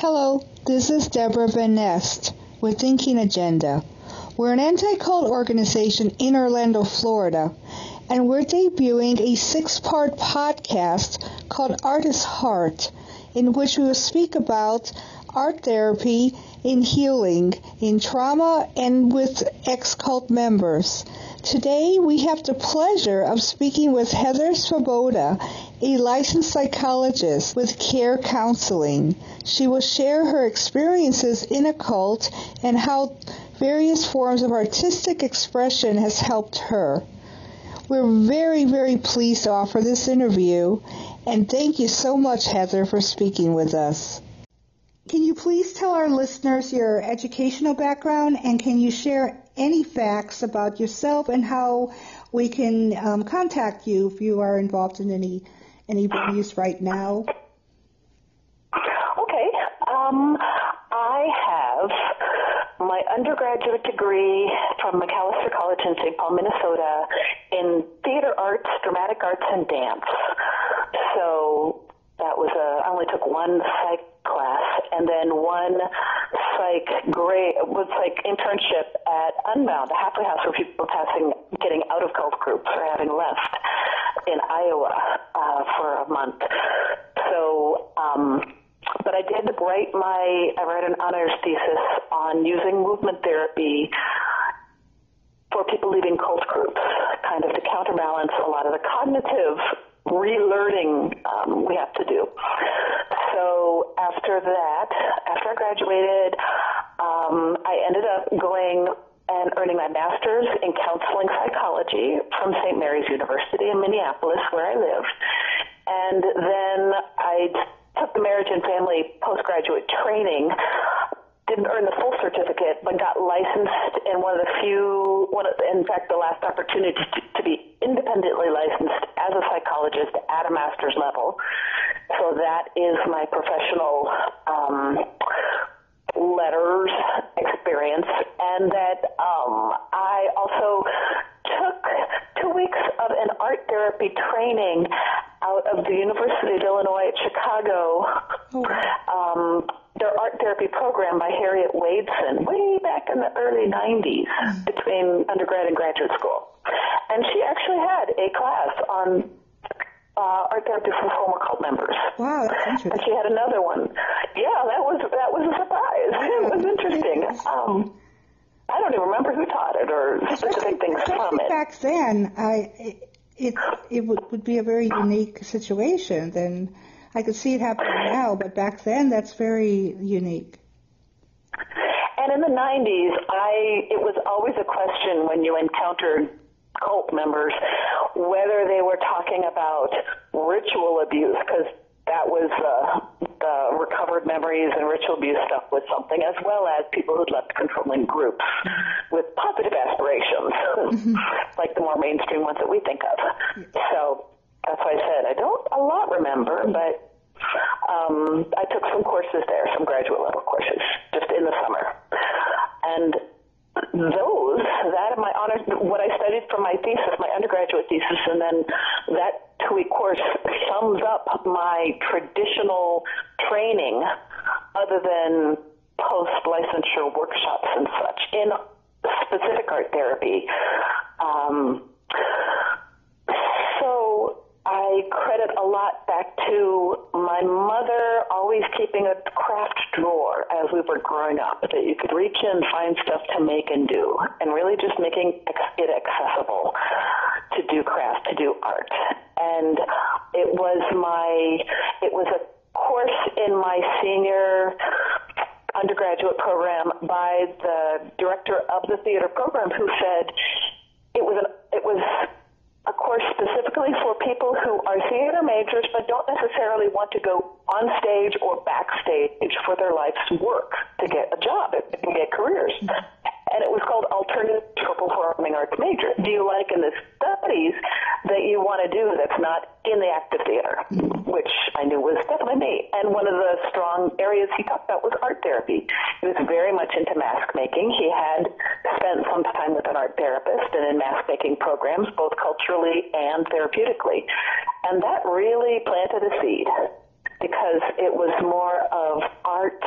Hello, this is Deborah Van Nest with Thinking Agenda. We're an anti-cult organization in Orlando, Florida, and we're debuting a six-part podcast called Artist Heart, in which we will speak about art therapy in healing, in trauma, and with ex-cult members. Today we have the pleasure of speaking with Heather Svoboda, a licensed psychologist with Care Counseling. She will share her experiences in a cult and how various forms of artistic expression has helped her. We're very, very pleased to offer this interview and thank you so much, Heather, for speaking with us. Can you please tell our listeners your educational background and can you share any facts about yourself and how we can um, contact you if you are involved in any any venues right now? Um, I have my undergraduate degree from Macalester College in St. Paul, Minnesota, in theater arts, dramatic arts, and dance. So that was a, I only took one psych class and then one psych grade, was like internship at Unbound, a halfway house for people passing, getting out of cult groups or having left in Iowa uh, for a month. So, um, but I did write my, I wrote an honors thesis on using movement therapy for people leaving cult groups, kind of to counterbalance a lot of the cognitive relearning um, we have to do. So after that, after I graduated, um, I ended up going and earning my master's in counseling psychology from St. Mary's University in Minneapolis, where I live. And then I took the marriage and family postgraduate training didn't earn the full certificate, but got licensed in one of the few, one of, in fact, the last opportunity to, to be independently licensed as a psychologist at a master's level. So that is my professional um, letters experience, and that um, I also took two weeks of an art therapy training out of the University of Illinois at Chicago. Oh. Um, their art therapy program by Harriet Wadeson way back in the early 90s mm-hmm. between undergrad and graduate school. And she actually had a class on uh, art therapy for former cult members. Wow, that's interesting. And she had another one. Yeah, that was that was a surprise. Wow. It was interesting. Um, I don't even remember who taught it or specific things from it. Back then, I it it would, would be a very unique situation. Then I could see it happening now, but back then, that's very unique. And in the 90s, I it was always a question when you encountered cult members whether they were talking about ritual abuse because that was uh, the recovered memories and ritual abuse stuff was something, as well as people who'd left controlling groups with positive aspirations, mm-hmm. like the more mainstream ones that we think of. So that's why I said I don't a lot remember, but um, I took some courses there, some graduate level courses, just in the summer, and those that my honors what I studied for my thesis, my undergraduate thesis, and then that week course sums up my traditional training other than post licensure workshops and such in specific art therapy. Um, so I credit a lot back to my mother always keeping a craft drawer as we were growing up that you could reach in, find stuff to make and do, and really just making it accessible to do craft, to do art. And it was my, it was a course in my senior undergraduate program by the director of the theater program who said it was an, it was a course specifically for people who are theater majors but don't necessarily want to go on stage or backstage for their life's work to get a job and get careers and it was called Alternative Performing Arts Major. Do you like in the Studies that you want to do that's not in the active theater, mm-hmm. which I knew was definitely me. And one of the strong areas he talked about was art therapy. He was very much into mask making. He had spent some time with an art therapist and in mask making programs, both culturally and therapeutically. And that really planted a seed because it was more of art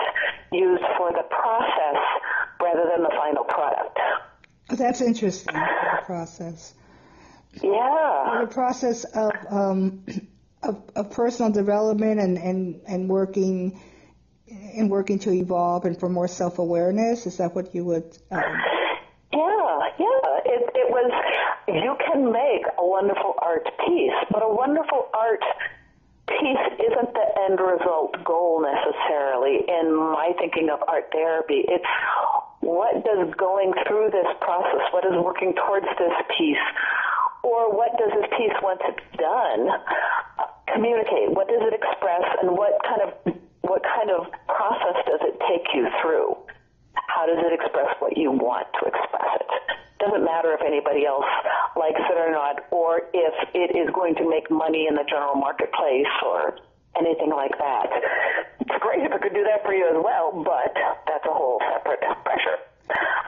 used for the process rather than the final product. Oh, that's interesting, the process. Yeah. The process of um, of, of personal development and, and, and working and working to evolve and for more self awareness. Is that what you would? Um... Yeah, yeah. It it was. You can make a wonderful art piece, but a wonderful art piece isn't the end result goal necessarily in my thinking of art therapy. It's what does going through this process, what is working towards this piece, or what does this piece once it's done communicate? What does it express, and what kind of what kind of process does it take you through? How does it express what you want to express it? Doesn't matter if anybody else likes it or not, or if it is going to make money in the general marketplace or anything like that. It's great if it could do that for you as well, but that's a whole separate pressure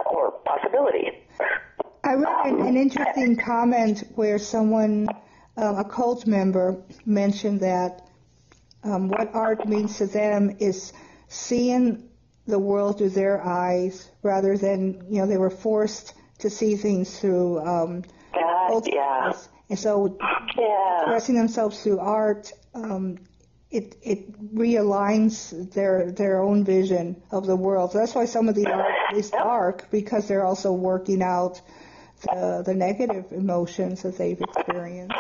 or possibility. I read an, an interesting comment where someone, um, a cult member, mentioned that um, what art means to them is seeing the world through their eyes rather than, you know, they were forced to see things through um, God, yeah. eyes. And so yeah. expressing themselves through art, um, it it realigns their their own vision of the world. So that's why some of the art is dark because they're also working out the, the negative emotions that they've experienced?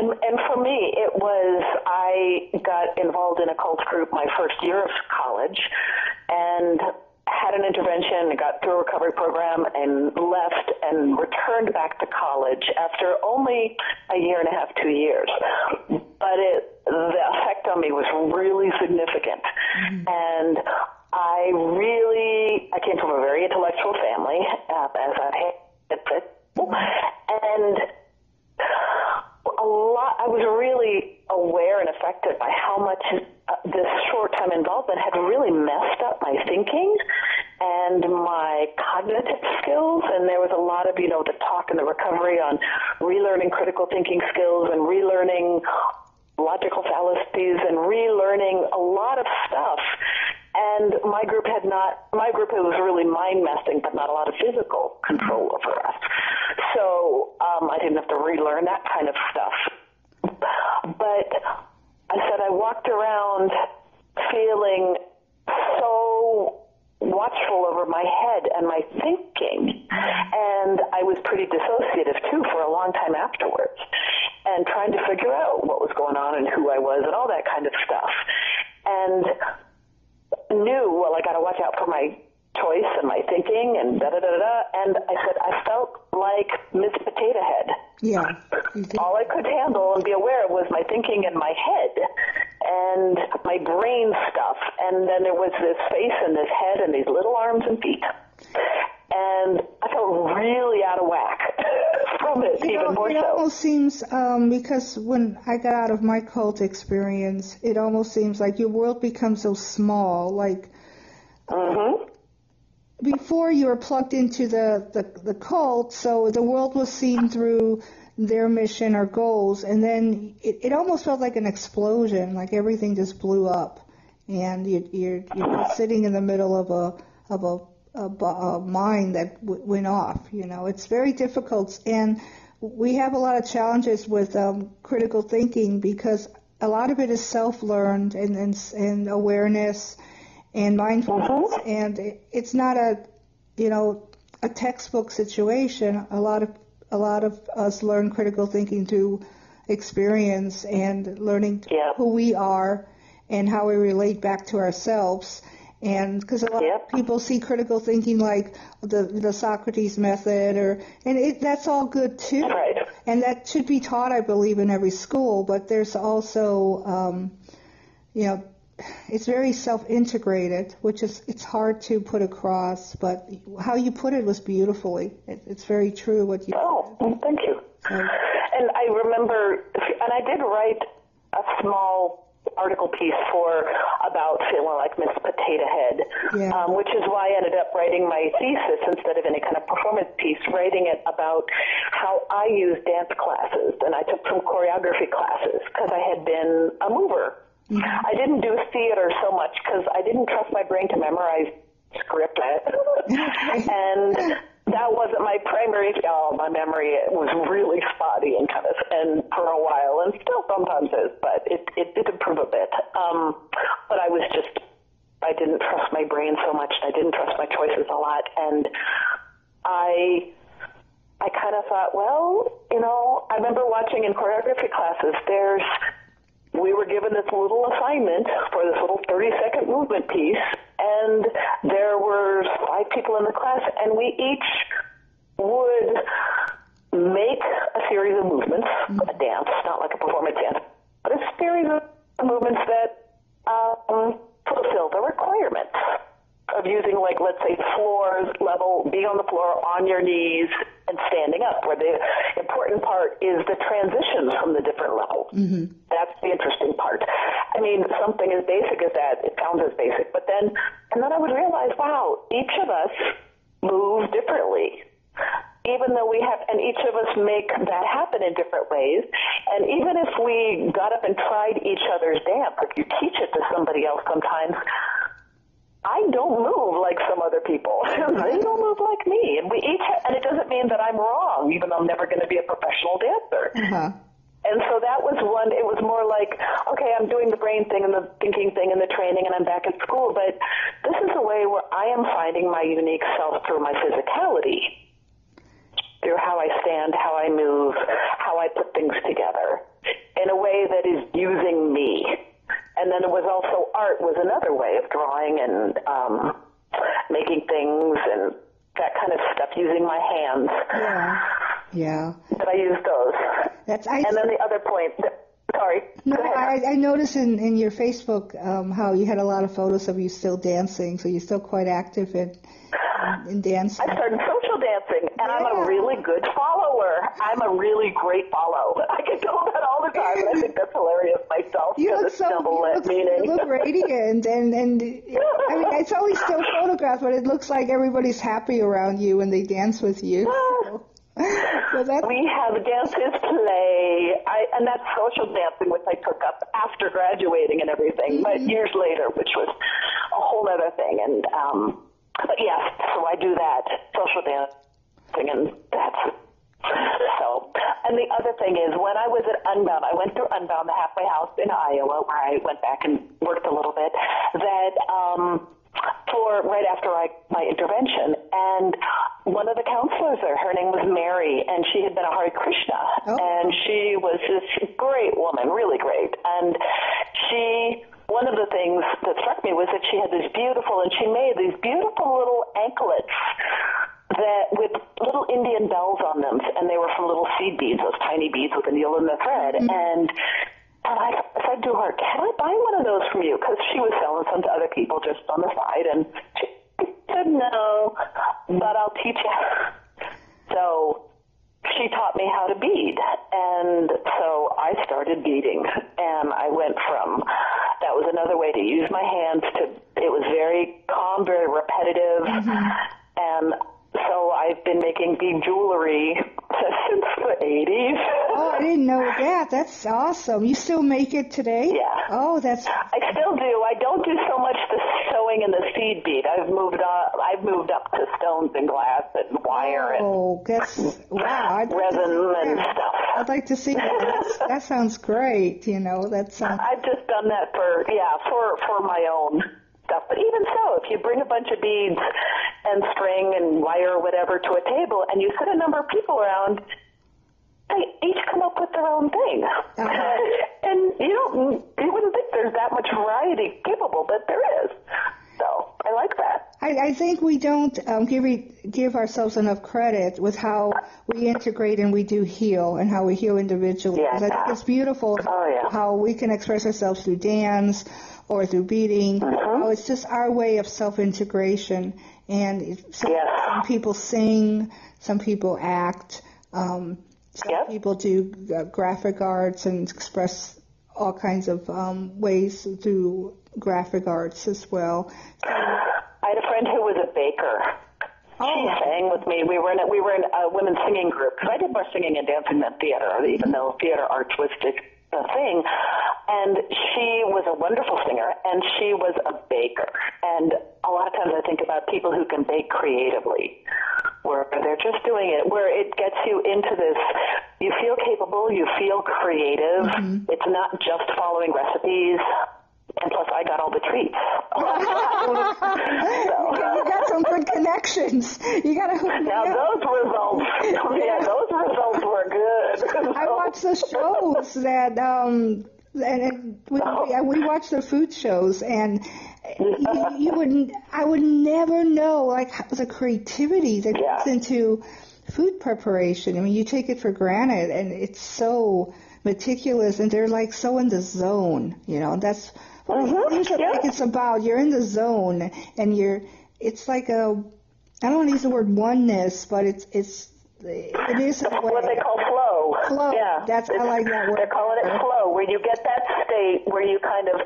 And, and for me, it was I got involved in a cult group my first year of college, and had an intervention, got through a recovery program, and left and returned back to college after only a year and a half, two years. But it, the effect on me was really significant, mm-hmm. and I really, I came from a very intellectual family, uh, as I had said, and a lot, I was really aware and affected by how much uh, this short-term involvement had really messed up my thinking and my cognitive skills. And there was a lot of, you know, the talk and the recovery on relearning critical thinking skills and relearning logical fallacies and relearning a lot of stuff and my group had not, my group was really mind messing, but not a lot of physical control over us. So um, I didn't have to relearn that kind of stuff. But I said I walked around feeling so watchful over my head and my thinking. And I was pretty dissociative too for a long time afterwards and trying to figure out what was going on and who I was and all that kind of stuff. And knew, well, I got to watch out for my choice and my thinking and da da da da. And I said, I felt like Miss Potato Head. Yeah. All I could handle and be aware of was my thinking and my head and my brain stuff. And then there was this face and this head and these little arms and feet. Even more it so. It almost seems, um, because when I got out of my cult experience, it almost seems like your world becomes so small. Like, mm-hmm. before you were plugged into the, the, the cult, so the world was seen through their mission or goals, and then it, it almost felt like an explosion, like everything just blew up, and you, you're you're sitting in the middle of a of a a, a mind that w- went off. You know, it's very difficult, and we have a lot of challenges with um, critical thinking because a lot of it is self-learned and and, and awareness and mindfulness, uh-huh. and it, it's not a you know a textbook situation. A lot of a lot of us learn critical thinking through experience and learning yeah. who we are and how we relate back to ourselves. And because a lot yep. of people see critical thinking like the the Socrates method, or and it, that's all good too. Right. And that should be taught, I believe, in every school. But there's also, um, you know, it's very self-integrated, which is it's hard to put across. But how you put it was beautifully. It, it's very true what you. Oh, said. thank you. So, and I remember, and I did write a small article piece for about feeling like Miss Potato Head, yeah. um, which is why I ended up writing my thesis instead of any kind of performance piece, writing it about how I use dance classes. And I took some choreography classes because I had been a mover. Mm-hmm. I didn't do theater so much because I didn't trust my brain to memorize script. and that wasn't my primary. Oh, my memory was really spotty and kind of, and for a while, and still sometimes is, but it it did improve a bit. Um, but I was just, I didn't trust my brain so much. I didn't trust my choices a lot, and I. I kind of thought, well, you know, I remember watching in choreography classes, there's we were given this little assignment for this little 30 second movement piece, and there were five people in the class, and we each would make a series of movements, a dance, not like a performance dance, but a series of movements that um, fulfill the requirements of using like let's say floors level being on the floor on your knees and standing up where the important part is the transitions from the different levels mm-hmm. that's the interesting part i mean something as basic as that it sounds as basic but then and then i would realize wow each of us move differently even though we have, and each of us make that happen in different ways. And even if we got up and tried each other's dance, like you teach it to somebody else sometimes, I don't move like some other people. they don't move like me, and we each. Have, and it doesn't mean that I'm wrong, even though I'm never going to be a professional dancer. Uh-huh. And so that was one. It was more like, okay, I'm doing the brain thing and the thinking thing and the training, and I'm back at school. But this is a way where I am finding my unique self through my physicality, through how I stand, how I move, how I put things together, in a way that is using me and then it was also art was another way of drawing and um, making things and that kind of stuff using my hands. Yeah. Yeah. But I used those. That's I. And then the other point. Sorry. No, I, I noticed in, in your Facebook um, how you had a lot of photos of you still dancing, so you're still quite active in, in, in dancing. I started social dancing, and yeah. I'm a really good follower. I'm a really great follow. I can tell that all the time. I think that's hilarious myself. You look so you look, you look radiant, and and I mean it's always still photographed, but it looks like everybody's happy around you when they dance with you. So. So we have dances play, I, and that's social dancing, which I took up after graduating and everything, mm-hmm. but years later, which was a whole other thing. And um, but yes, so I do that social dancing, and that's so. And the other thing is, when I was at Unbound, I went through Unbound, the halfway house in Iowa, where I went back and worked a little bit. That um, for right after I, my intervention, and one of the counselors there, her name was Mary, and she had been a Hare Krishna, oh. and she was this great woman, really great, and she one of the things that struck me was that she had these beautiful, and she made these beautiful little anklets that with little Indian bells on them, and they were from little seed beads, those tiny beads with a needle in the thread. Mm-hmm. And and I said to her, "Can I buy one of those from you?" Because she was selling some to other people just on the side, and she said, "No, but I'll teach you." So she taught me how to bead, and so I started beading, and I went from that was another way to use my hands to it was very calm, very repetitive, mm-hmm. and so I've been making bead jewelry since 80s. oh, I didn't know that. That's awesome. You still make it today? Yeah. Oh, that's. I still do. I don't do so much the sewing and the seed bead. I've moved up. I've moved up to stones and glass and wire oh, and that's wow. I'd resin like and stuff. I'd like to see that. That's, that sounds great. You know, that sounds. I've just done that for yeah for for my own stuff. But even so, if you bring a bunch of beads and string and wire or whatever to a table and you sit a number of people around, they each come up with their own thing. Uh-huh. and you don't, you wouldn't think there's that much variety capable, but there is. So I like that. I, I think we don't um, give give ourselves enough credit with how we integrate and we do heal and how we heal individually. Yeah. I think it's beautiful oh, yeah. how we can express ourselves through dance or through beading. Uh-huh. Oh, it's just our way of self-integration. And some, yes. some people sing, some people act, um, some yep. people do uh, graphic arts and express all kinds of um, ways through graphic arts as well. I had a friend who was a baker. Oh. She sang with me. We were in a, we were in a women's singing group because I did more singing and dancing than theater, even though theater arts was the the thing. And she was a wonderful singer, and she was a baker. And a lot of times I think about people who can bake creatively, where they're just doing it, where it gets you into this. You feel capable, you feel creative. Mm-hmm. It's not just following recipes. And plus, I got all the treats. so, You got some good connections. You got to. now those results, yeah, those results were good. I watched the shows that um and, and we, Oh. we, watch the food shows and you, you wouldn't I would never know like how- the creativity that Yeah. goes into food preparation. I mean, you take it for granted and it's so meticulous and they're like so in the zone, you know. That's what it Mhm, seems yeah. like it's about. You're in the zone and you're it's like a I don't want to use the word oneness, but it's it's it is what they call flow. Flow. Yeah, That's- how I like that word They're calling it flow, where you get that state where you kind of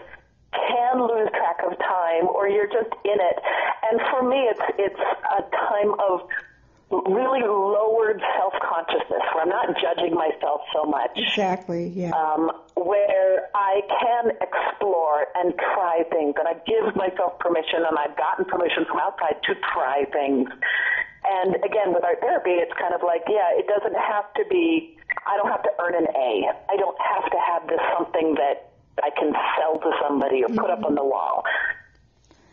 can lose track of time, or you're just in it. And for me, it's it's a time of really lowered self consciousness, where I'm not judging myself so much. Exactly. Yeah. um, where I can explore and try things, and I give myself permission, and I've gotten permission from outside to try things. And again, with art therapy, it's kind of like, yeah, it doesn't have to be. I don't have to earn an A. I don't have to have this something that I can sell to somebody or put up on the mm-hmm. wall.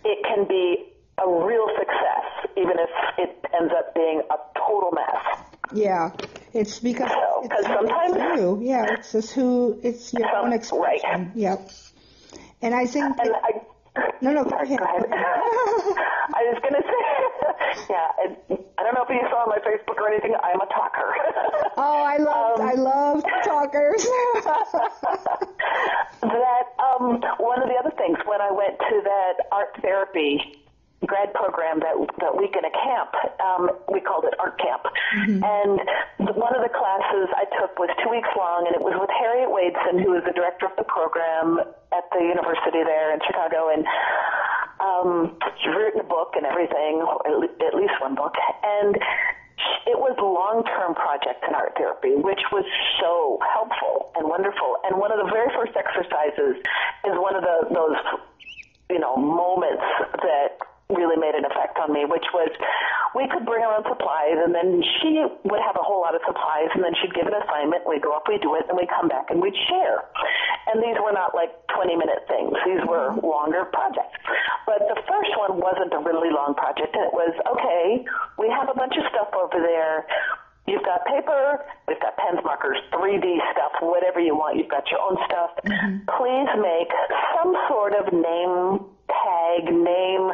It can be a real success, even if it ends up being a total mess. yeah. It's because So, it's sometimes- it's you. Yeah. It's just who. It's your Some- own right. expression. Yep. And I think. And that- I, no, no. Go ahead. Go ahead. I was going to say, yeah, I, I don't know if you saw on my Facebook or anything, I'm a talker. Oh, I love. Um, I love talkers. that um, one of the other things when I went to that art therapy grad program that that week in a camp, um, we called it art camp, and the, one of the classes I took was two weeks long, and it was with Harriet Wadeson, who is the director of the program at the university there in Chicago, and um, she's written a book and everything, at least one book, and it was long-term project in art therapy, which was so helpful and wonderful. And one of the very first exercises is one of the, those, you know, moments that really made an effect on me, which was we could bring our own supplies, and then she would have a whole lot of supplies, and then she'd give an assignment. We'd go up, we'd do it, and we'd come back and we'd share. And these were not like 20 minute things, these were mm-hmm. longer projects. But the first one wasn't a really long project, and it was okay, we have a bunch of stuff over there. You've got paper, we've got pens, markers, 3D stuff, whatever you want. You've got your own stuff. Mm-hmm. Please make some sort of name tag, name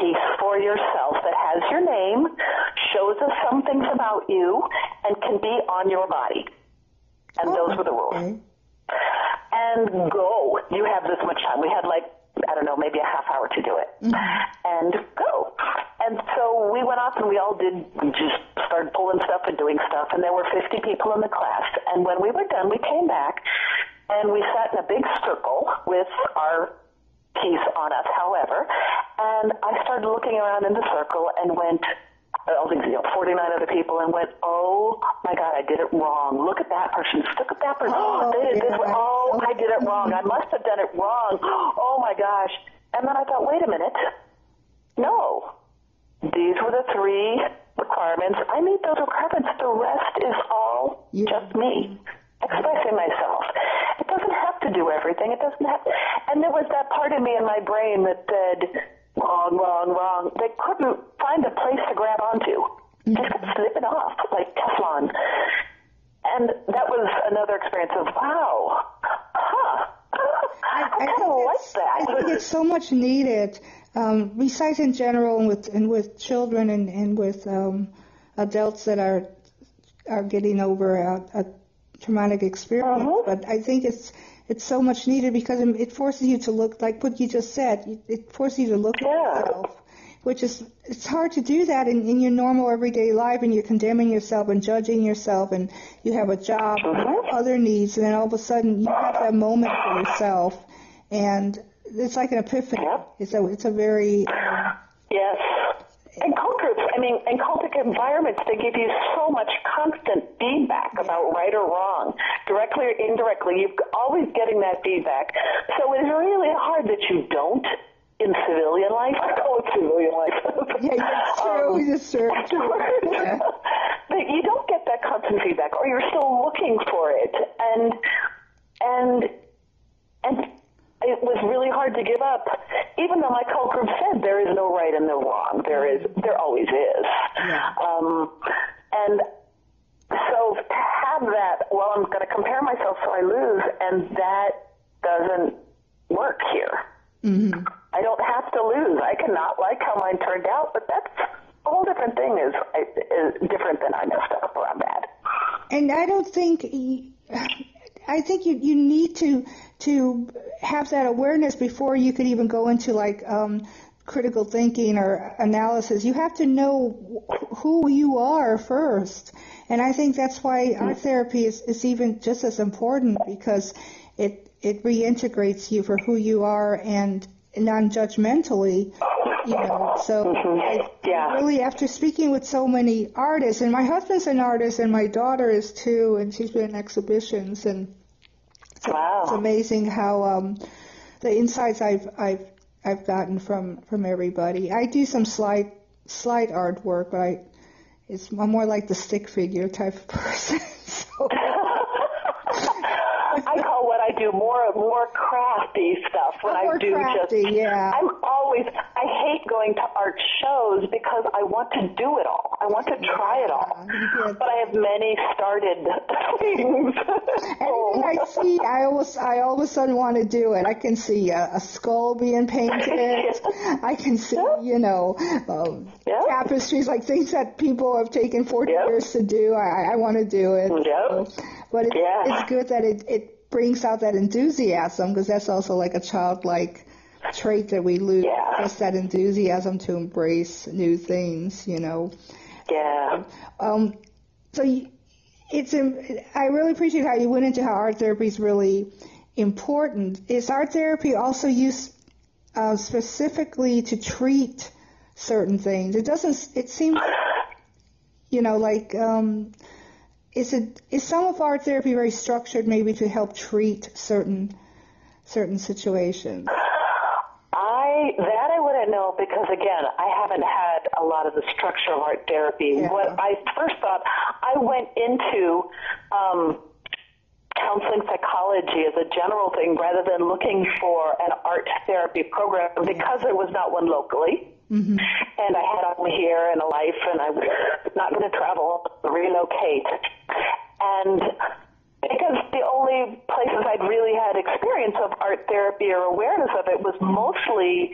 piece for yourself that has your name, shows us some things about you, and can be on your body. And those were the rules Okay. And go. You have this much time. We had like, I don't know, maybe a half hour to do it. Mm-hmm. And go. And so we went off and we all did, we just started pulling stuff and doing stuff. And there were 50 people in the class. And when we were done, we came back and we sat in a big circle with our piece on us, however. And I started looking around in the circle and went, I think, you know, 49 other people and went, oh my God, I did it wrong. Look at that person. Look at that person. Oh, they did this. yeah. Oh, I did it wrong. I must have done it wrong. Oh my gosh. And then I thought, wait a minute. No. These were the three requirements. I meet those requirements. The rest is all Yeah. just me expressing myself. It doesn't have to do everything. It doesn't have. To. And there was that part of me in my brain that said, wrong, wrong, wrong. They couldn't find a place to grab onto. Just kept slipping off like Teflon. And that was another experience of, wow, huh. I, I kind think of like that. I think it's so much needed. Um, besides in general, and with and with children and and with um, adults that are are getting over a, a traumatic experience. Mhm. But I think it's it's so much needed because it forces you to look like what you just said. It- forces you to look Yeah. at yourself, which is it's hard to do that in, in your normal everyday life, and you're condemning yourself and judging yourself, and you have a job, have other needs, and then all of a sudden you have that moment for yourself, and it's like an epiphany. Yep. It's a it's a very um, Yes. And cult groups, I mean, and cultic environments, they give you so much constant feedback about right or wrong, directly or indirectly. You're always getting that feedback. So it's really hard that you don't in civilian life. I call it civilian life. yeah, it's Um, true. That's true. afterwards. Yeah. that you don't get that constant feedback, or you're still looking for it, and and and it was really hard to give up, even though my cult group said there is no right and no wrong. There is, there always is. Yeah. Um, and so to have that, well, I'm going to compare myself so I lose, and that doesn't work here. Mm-hmm. I don't have to lose. I cannot like how mine turned out, but that's a whole different thing. Is, is different than I messed up or I'm bad. And I don't think I think you you need to to have that awareness before you could even go into like um, critical thinking or analysis. You have to know who you are first, and I think that's why art therapy is, is even just as important because it it reintegrates you for who you are and non-judgmentally. You know, so I, Yeah. really after speaking with so many artists, and my husband's an artist, and my daughter is too, and she's been in exhibitions, and it's amazing how um, the insights I've I've I've gotten from from everybody. I do some slide slide artwork, but I it's I'm more like the stick figure type of person. so, I call I do more more crafty stuff when More I do crafty, just. yeah. I'm always. I hate going to art shows because I want to do it all. I want to try it all. get- But I have many started things. Anything I see, I always, I all of a sudden want to do it. I can see a, a skull being painted. I can see, you know, um, Yeah. tapestries, like things that people have taken 40 Yep. years to do. I, I want to do it. Yep. So, but it, Yeah. it's good that it, it brings out that enthusiasm because that's also like a childlike trait that we lose. Yeah. Just that enthusiasm to embrace new things, you know. yeah. Um, so you, it's I really appreciate how you went into how art therapy is really important. Is art therapy also used uh, specifically to treat certain things? It doesn't. It seems, you know, like um, is it is some of art therapy very structured, maybe to help treat certain certain situations? I that I wouldn't know because again, I haven't had a lot of the structure of art therapy. Yeah. What I first thought, I went into um, counseling psychology as a general thing rather than looking for an art therapy program because there was not one locally. Mm-hmm. And I had one here and a life, and I was not going to travel, relocate. And because the only places I'd really had experience of art therapy or awareness of it was mostly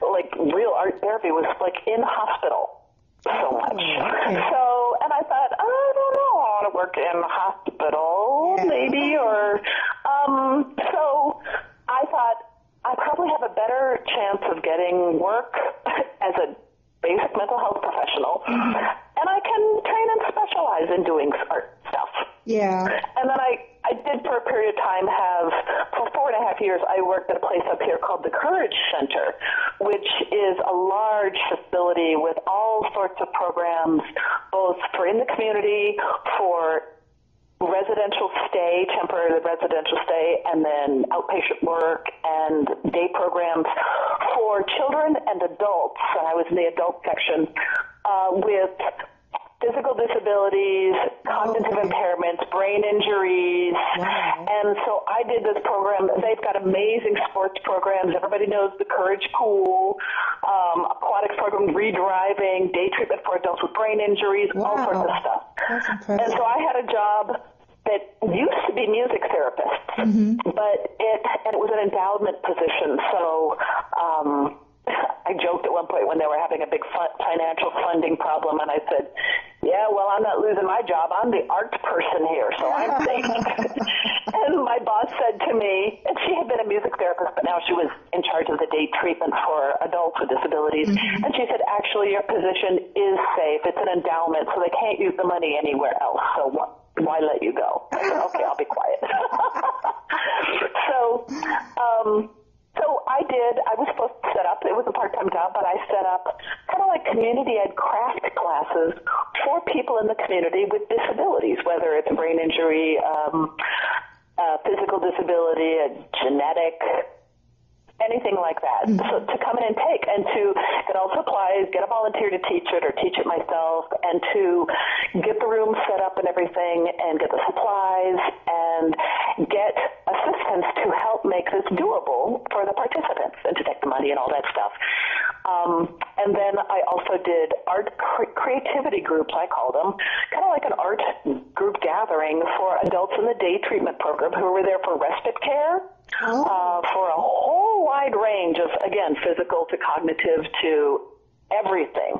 like real art therapy was like in hospital so much. okay. So, and I thought, I don't know, I want to work in a hospital, Yeah. maybe, or, um, so I thought I probably have a better chance of getting work as a basic mental health professional, mm-hmm. and I can train and specialize in doing art stuff. Yeah. And then I, I did for a period of time have, for four and a half years, I worked at a place up here called the Courage Center, which is a large facility with all sorts of programs, both for in the community, for residential stay, temporary residential stay, and then outpatient work and day programs children and adults. And I was in the adult section uh, with physical disabilities, cognitive Okay. impairments, brain injuries. Wow. And so I did this program. They've got amazing sports programs. Everybody knows the Courage Pool, um, aquatics program, redriving, day treatment for adults with brain injuries, all sorts of stuff. That's And so I had a job that used to be music therapist, but it and it was an endowment position. So um, I joked at one point when they were having a big fun, financial funding problem, and I said, "Yeah, well, I'm not losing my job. I'm the art person here, so I'm safe." and my boss said to me, and she had been a music therapist, but now she was in charge of the day treatment for adults with disabilities, and she said, "Actually, your position is safe. It's an endowment, so they can't use the money anywhere else. So what?" why let you go? Said, okay, I'll be quiet. so, um, so I did. I was supposed to set up. It was a part-time job, but I set up kind of like community ed craft classes for people in the community with disabilities, whether it's a brain injury, um, uh, physical disability, a genetic anything like that. So to come in and take and to get all supplies, get a volunteer to teach it or teach it myself, and to get the room set up and everything, and get the supplies, and get assistance to help make this doable for the participants, and to take the money and all that stuff. Um, and then I also did art cre- creativity groups, I call them, kind of like an art group gathering for adults in the day treatment program who were there for respite care. Oh. Uh, for a whole wide range of, again, physical to cognitive to everything.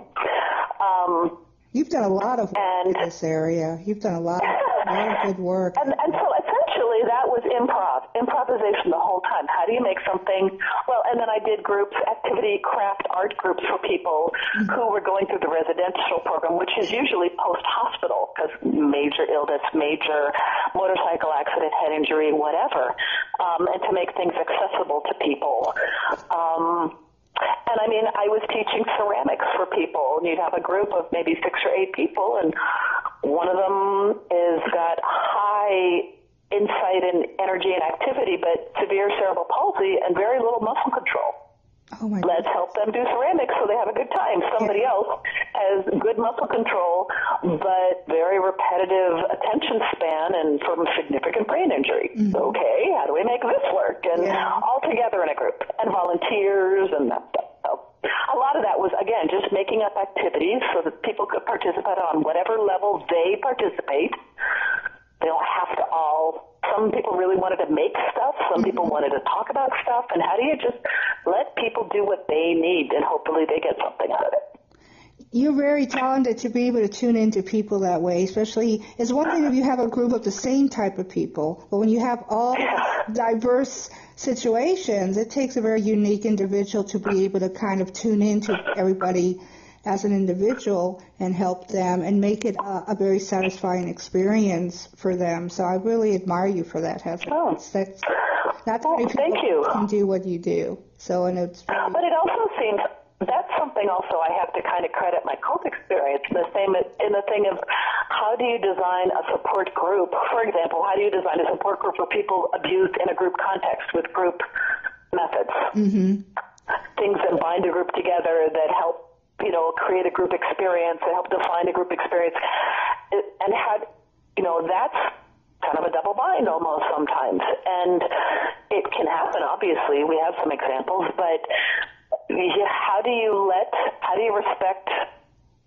Um, You've done a lot of work and, in this area. You've done a lot of, a lot of good work. And, and so essentially that was improv, improvisation the whole time. How do you make something? Well, and then I did groups, activity, craft, art groups for people mm-hmm. who were going through the residential program, which is usually post-hospital because major illness, major motorcycle accident, head injury, whatever, um, and to make things accessible to people. Um, and I mean, I was teaching ceramics people, and you'd have a group of maybe six or eight people, and one of them is got high insight and energy and activity, but severe cerebral palsy and very little muscle control. Oh my Let's help them do ceramics so they have a good time. Somebody yeah. else has good muscle control, but very repetitive attention span and from significant brain injury. Mm-hmm. Okay, how do we make this work? And yeah. all together in a group and volunteers and that stuff. A lot of that was again just making up activities so that people could participate on whatever level they participate. They don't have to all some people really wanted to make stuff, some people mm-hmm. wanted to talk about stuff, and how do you just let people do what they need and hopefully they get something out of it? You're very talented to be able to tune into people that way, especially it's one thing if you have a group of the same type of people, but when you have all diverse situations, it takes a very unique individual to be able to kind of tune into everybody as an individual and help them and make it a, a very satisfying experience for them. So I really admire you for that, Heather. Oh. That's, not well, many people you. can do what you do. So and it's. Really but it also seems that's something also I have to kind of credit my cult experience in the same in the thing of how do you design a support group? For example, how do you design a support group for people abused in a group context with group methods? Mm-hmm. Things that bind a group together that help you know, create a group experience and help define a group experience. And had, you know, that's kind of a double bind almost sometimes. And it can happen, obviously. We have some examples, but how do you let, how do you respect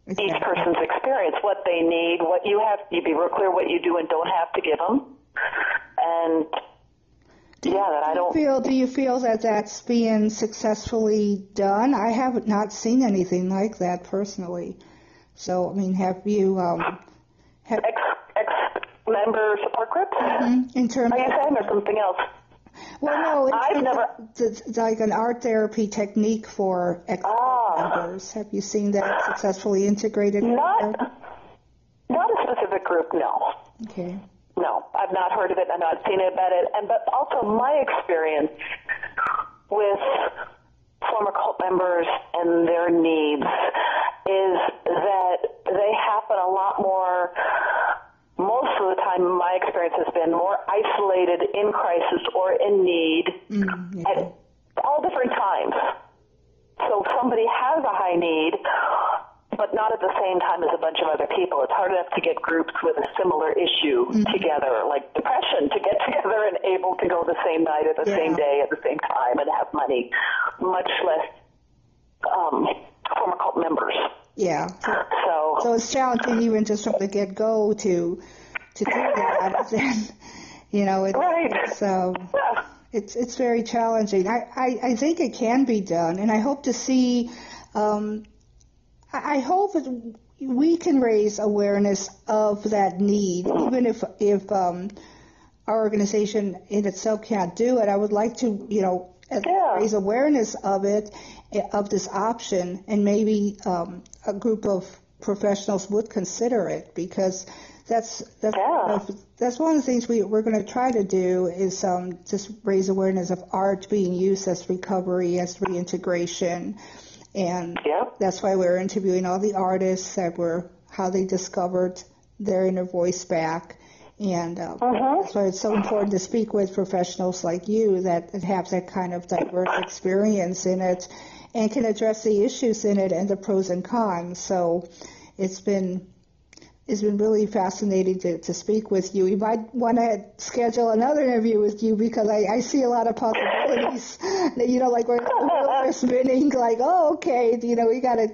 exactly. each person's experience, what they need, what you have, you be real clear what you do and don't have to give them. And do yeah, that I don't feel. Do you feel that that's being successfully done? I have not seen anything like that personally. So, I mean, have you? Um, have, ex ex member support groups. Mm-hmm. In terms, are you saying or something else? Well, no, it's, I've never. It's like an art therapy technique for ex ah. members. Have you seen that successfully integrated? Not, not a specific group, no. Okay. No, I've not heard of it. I've not seen it about it. And but also my experience with former cult members and their needs is that they happen a lot more most of the time my experience has been more isolated in crisis or in need mm-hmm. at all different times. So somebody has a high need but not at the same time as a bunch of other people. It's hard enough to get groups with a similar issue mm-hmm. together, like depression, to get together and able to go the same night at the yeah. same day at the same time and have money, much less um, former cult members. Yeah. So, so it's challenging even just from the get go to to do that. then, you know, it's, right. it's um, yeah. it's it's very challenging. I, I I think it can be done, and I hope to see. Um, I hope that we can raise awareness of that need, even if if um, our organization in itself can't do it. I would like to, you know, yeah. raise awareness of it, of this option, and maybe um, a group of professionals would consider it because that's that's yeah. that's one of the things we we're going to try to do is um, just raise awareness of art being used as recovery, as reintegration and yep. that's why we're interviewing all the artists that were how they discovered their inner voice back. And uh, uh-huh. that's why it's so important to speak with professionals like you that have that kind of diverse experience in it and can address the issues in it and the pros and cons. So it's been it's been really fascinating to, to speak with you. You might want to schedule another interview with you because I, I see a lot of possibilities. you know, like wheels are spinning, like, oh, okay, you know, we got to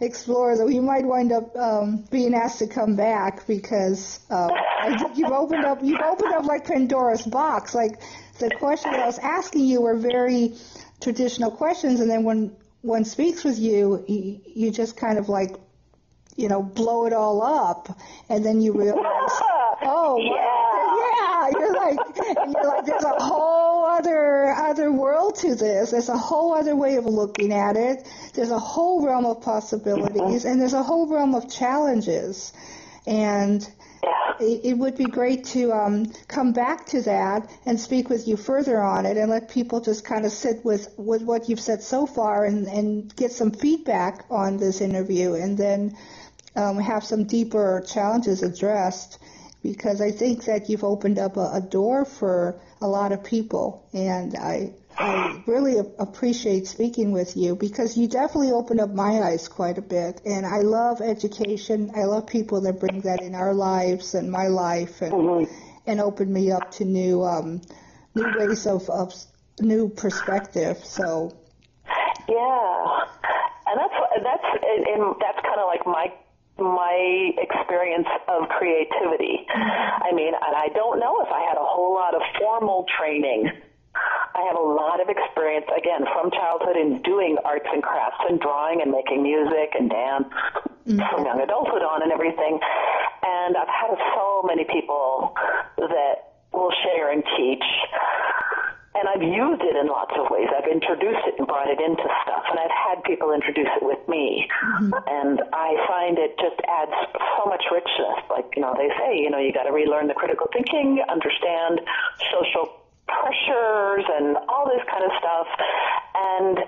explore that. You might wind up um, being asked to come back because um, I think you've opened up, you've opened up like Pandora's box. Like the questions I was asking you were very traditional questions, and then when one speaks with you, you, you just kind of like you know, blow it all up, and then you realize, oh, yeah, like, you're like, there's a whole other other world to this. There's a whole other way of looking at it. There's a whole realm of possibilities, and there's a whole realm of challenges, and. It, it would be great to um, come back to that and speak with you further on it and let people just kind of sit with, with what you've said so far and, and get some feedback on this interview and then um, have some deeper challenges addressed because I think that you've opened up a, a door for a lot of people, and I I really appreciate speaking with you because you definitely opened up my eyes quite a bit. And I love education. I love people that bring that in our lives and my life and mm-hmm. and open me up to new um, new ways of, of new perspective. So yeah, and that's that's and, and that's kind of like my my experience of creativity. I mean, and I don't know if I had a whole lot of formal training. I have a lot of experience, again, from childhood in doing arts and crafts and drawing and making music and dance mm-hmm. from young adulthood on and everything. And I've had so many people that will share and teach and I've used it in lots of ways. I've introduced it and brought it into stuff, and I've had people introduce it with me. Mm-hmm. And I find it just adds so much richness. Like, you know, they say, you know, you got to relearn the critical thinking, understand social pressures, and all this kind of stuff. And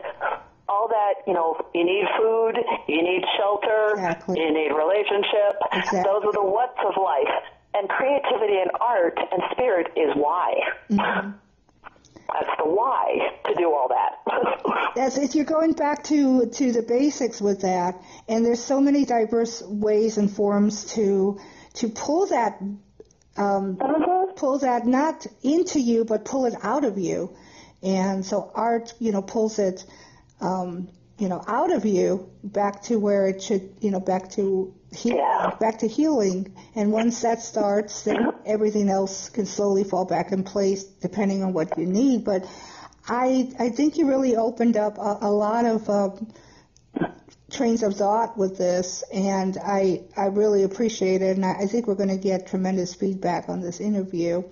all that, you know, you need food, you need shelter, exactly. you need relationship. Exactly. Those are the what's of life. And creativity and art and spirit is why. Mm-hmm. That's the why to do all that. That's if you're going back to to the basics with that, and there's so many diverse ways and forms to to pull that um, mm-hmm. pull that not into you but pull it out of you, and so art you know pulls it um, you know out of you back to where it should you know back to yeah. back to healing. And once that starts, then everything else can slowly fall back in place depending on what you need. But I, I think you really opened up a, a lot of uh, trains of thought with this, and I, I really appreciate it. And I, I think we're going to get tremendous feedback on this interview.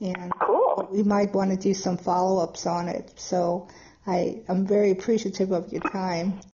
And cool. we might want to do some follow ups on it. So I, I'm very appreciative of your time.